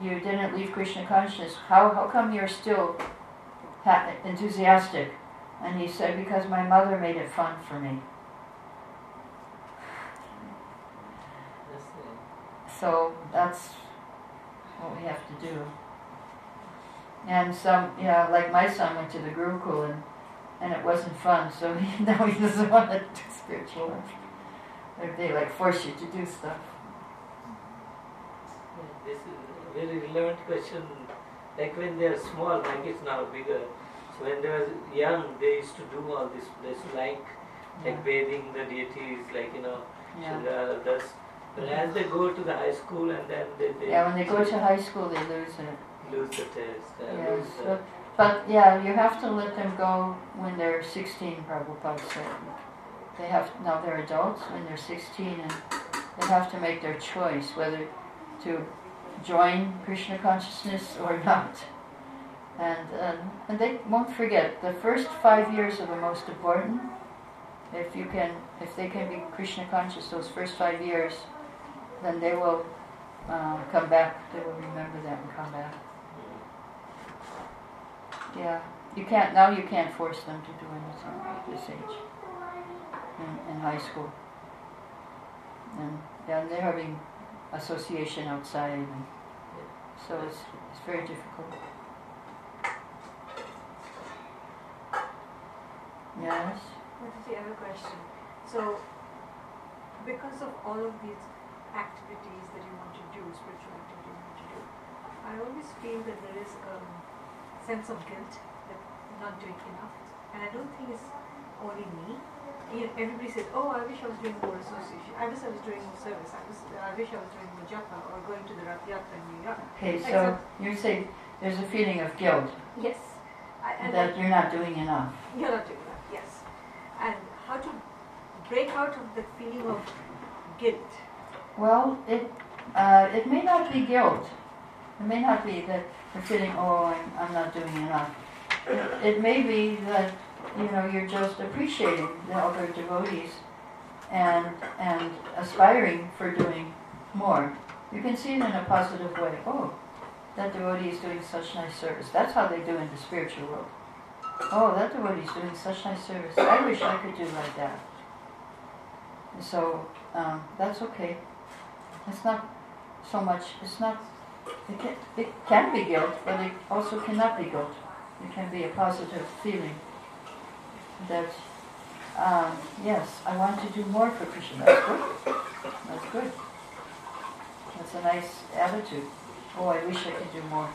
you didn't leave Krishna consciousness, how, how come you're still enthusiastic? And he said, because my mother made it fun for me. So that's what we have to do. And some, know, like my son went to the Gurukul and, and it wasn't fun, so he, now he doesn't want to do spiritual life. They, they like force you to do stuff. This is a very relevant question. Like when they are small, my kids now bigger. So when they were young, they used to do all this. They used to like like Yeah. bathing the deities, like you know, Yeah. Others. But as they go to the high school and then they, they Yeah, when they go to high school, they lose it. lose the taste. Uh, lose the, but, but yeah, you have to let them go when they're 16, Prabhupada said. They have, now they're adults, when they're 16, and they have to make their choice whether to join Krishna consciousness or not. And, um, and they won't forget, the first five years are the most important. If you can, if they can be Krishna conscious those first five years, then they will uh, come back, they will remember that and come back. Yeah, you can't, now you can't force them to do anything at this age, in, in high school. And, yeah, they're having association outside, and so it's, it's very difficult. Yes? What is the other question? So, because of all of these activities that you want to do, spiritual activities you want to do, I always feel that there is a sense of guilt that I'm not doing enough. And I don't think it's only me. You know, everybody said, oh, I wish I was doing more association. I wish I was doing more service. I, was, I wish I was doing more japa or going to the Rath in New York. Okay, so Except- you say there's a feeling of guilt Yes. I, and that you're not doing enough. You're not doing enough, yes. And how to break out of the feeling of guilt Well, it uh, it may not be guilt. It may not be that you're feeling, oh, I'm, I'm not doing enough. It, it may be that you know you're just appreciating the other devotees and and aspiring for doing more. You can see it in a positive way. Oh, that devotee is doing such nice service. That's how they do in the spiritual world. Oh, that devotee is doing such nice service. I wish I could do like that. So um, that's okay. It's not so much. It's not. It can, it can be guilt, but it also cannot be guilt. It can be a positive feeling that um, yes, I want to do more for Krishna. That's good. That's good. That's a nice attitude. Oh, I wish I could do more.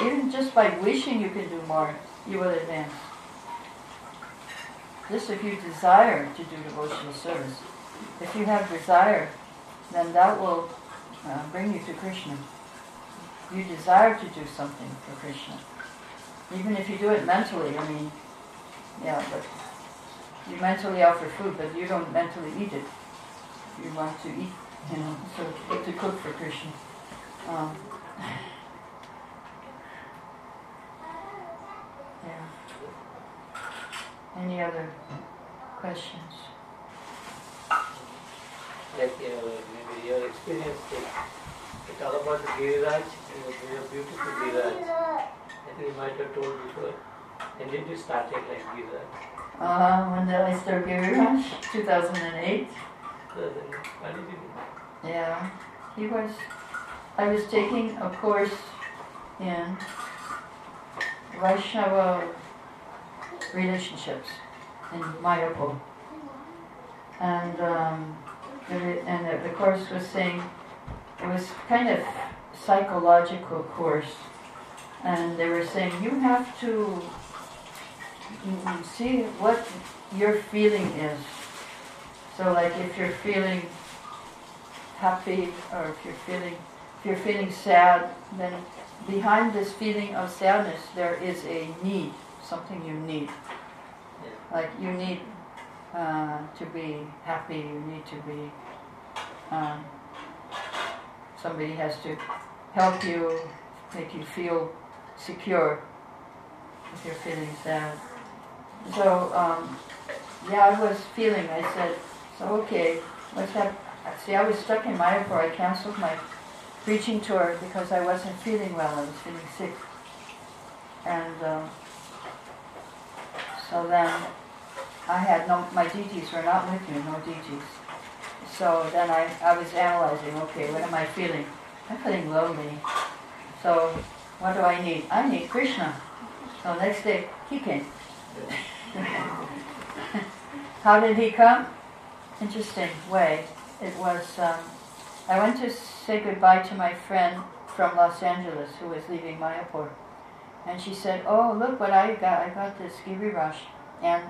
Even just by wishing you can do more, you will advance. Just if you desire to do devotional service, if you have desire, then that will uh, bring you to Krishna. You desire to do something for Krishna. Even if you do it mentally, I mean, yeah, but you mentally offer food, but you don't mentally eat it. You want to eat, you know, so to cook for Krishna. Um, yeah. Any other questions? Like uh, maybe your experience, it's all about the Giriraj, was a beautiful Giriraj. I think you might have told before. And did you start it like Giriraj? Uh, when did I start? 2008. So then, Why did you do Yeah, he was. I was taking a course in Vaishnava relationships in Mayapur, and um, and the, the course was saying it was kind of psychological course, and they were saying you have to mm, see what your feeling is. So, like if you're feeling happy or if you're feeling if you're feeling sad, then behind this feeling of sadness there is a need, something you need. Like you need uh, to be happy, you need to be um, somebody has to help you, make you feel secure if you're feeling sad. So um, yeah, I was feeling. I said, so okay, let's have See, I was stuck in Mayapur. I canceled my preaching tour because I wasn't feeling well. I was feeling sick. And um, so then I had no, my deities were not with me, no deities. So then I, I was analyzing, okay, what am I feeling? I'm feeling lonely. So what do I need? I need Krishna. So next day, he came. How did he come? Interesting way it was, um, I went to say goodbye to my friend from Los Angeles who was leaving Mayapur. And she said, oh, look what I got. I got this Giriraj. And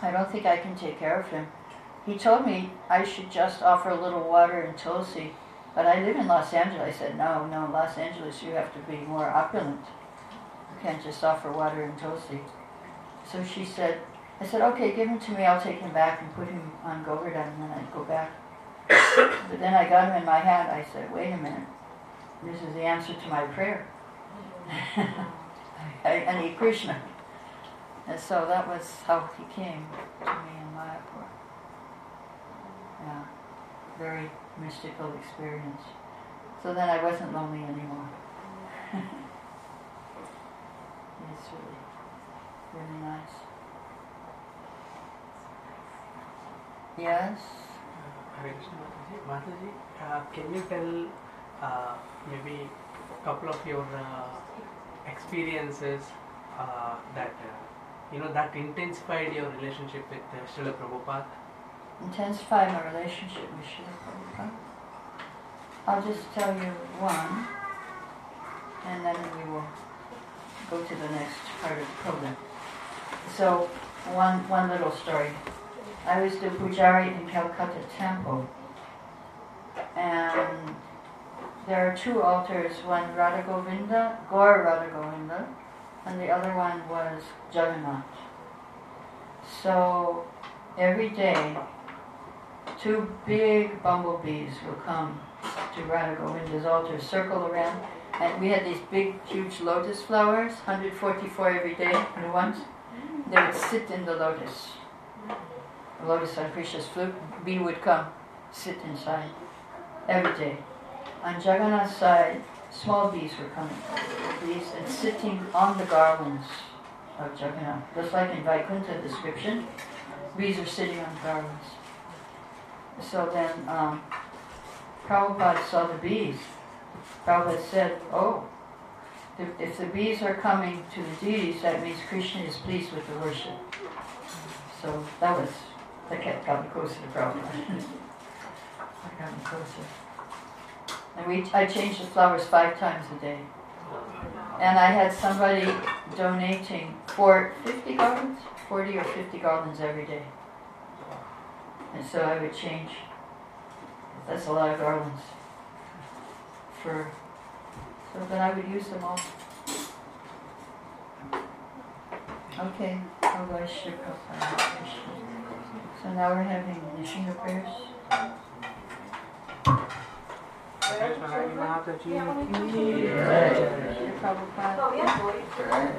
I don't think I can take care of him. He told me I should just offer a little water and tulsi. But I live in Los Angeles. I said, no, no, Los Angeles, you have to be more opulent. You can't just offer water and tulsi. So she said, I said, okay, give him to me. I'll take him back and put him on Govardhan, and then I'd go back. but then I got him in my hand. I said, wait a minute. This is the answer to my prayer. I, I need Krishna. And so that was how he came to me in Mayapur. Yeah, very mystical experience. So then I wasn't lonely anymore. it's really, really nice. Yes. Krishna Mataji. Uh, can you tell uh, maybe a couple of your uh, experiences uh, that uh, you know that intensified your relationship with uh, Srila Prabhupada? Intensify my relationship with Srila Prabhupada. I'll just tell you one, and then we will go to the next part of the program. So, one one little story. I was the pujari in Calcutta temple. And there are two altars, one Radha Govinda, Gaur Radha Govinda, and the other one was Jagannath. So every day, two big bumblebees will come to Radha Govinda's altar, circle around, and we had these big, huge lotus flowers, 144 every day, new ones. They would sit in the lotus. The lotus on Krishna's flute, bee would come, sit inside, every day. On Jagannath's side, small bees were coming, bees, and sitting on the garlands of Jagannath. Just like in Vaikuntha description, bees are sitting on garlands. So then um, Prabhupada saw the bees. Prabhupada said, oh, if, the bees are coming to the deities, that means Krishna is pleased with the worship. So that was, that kept me closer to Prabhupada. me closer. And we, I changed the flowers five times a day. And I had somebody donating for 50 garlands, 40 or 50 garlands every day. And so I would change. That's a lot of garlands. For so then I would use them all. Okay. Oh, Vaishya Prabhupada, Krishna. So now we're having Nrsimha prayers. Yes, Maharaji Mahataji. Vaishya Prabhupada. Oh, yeah.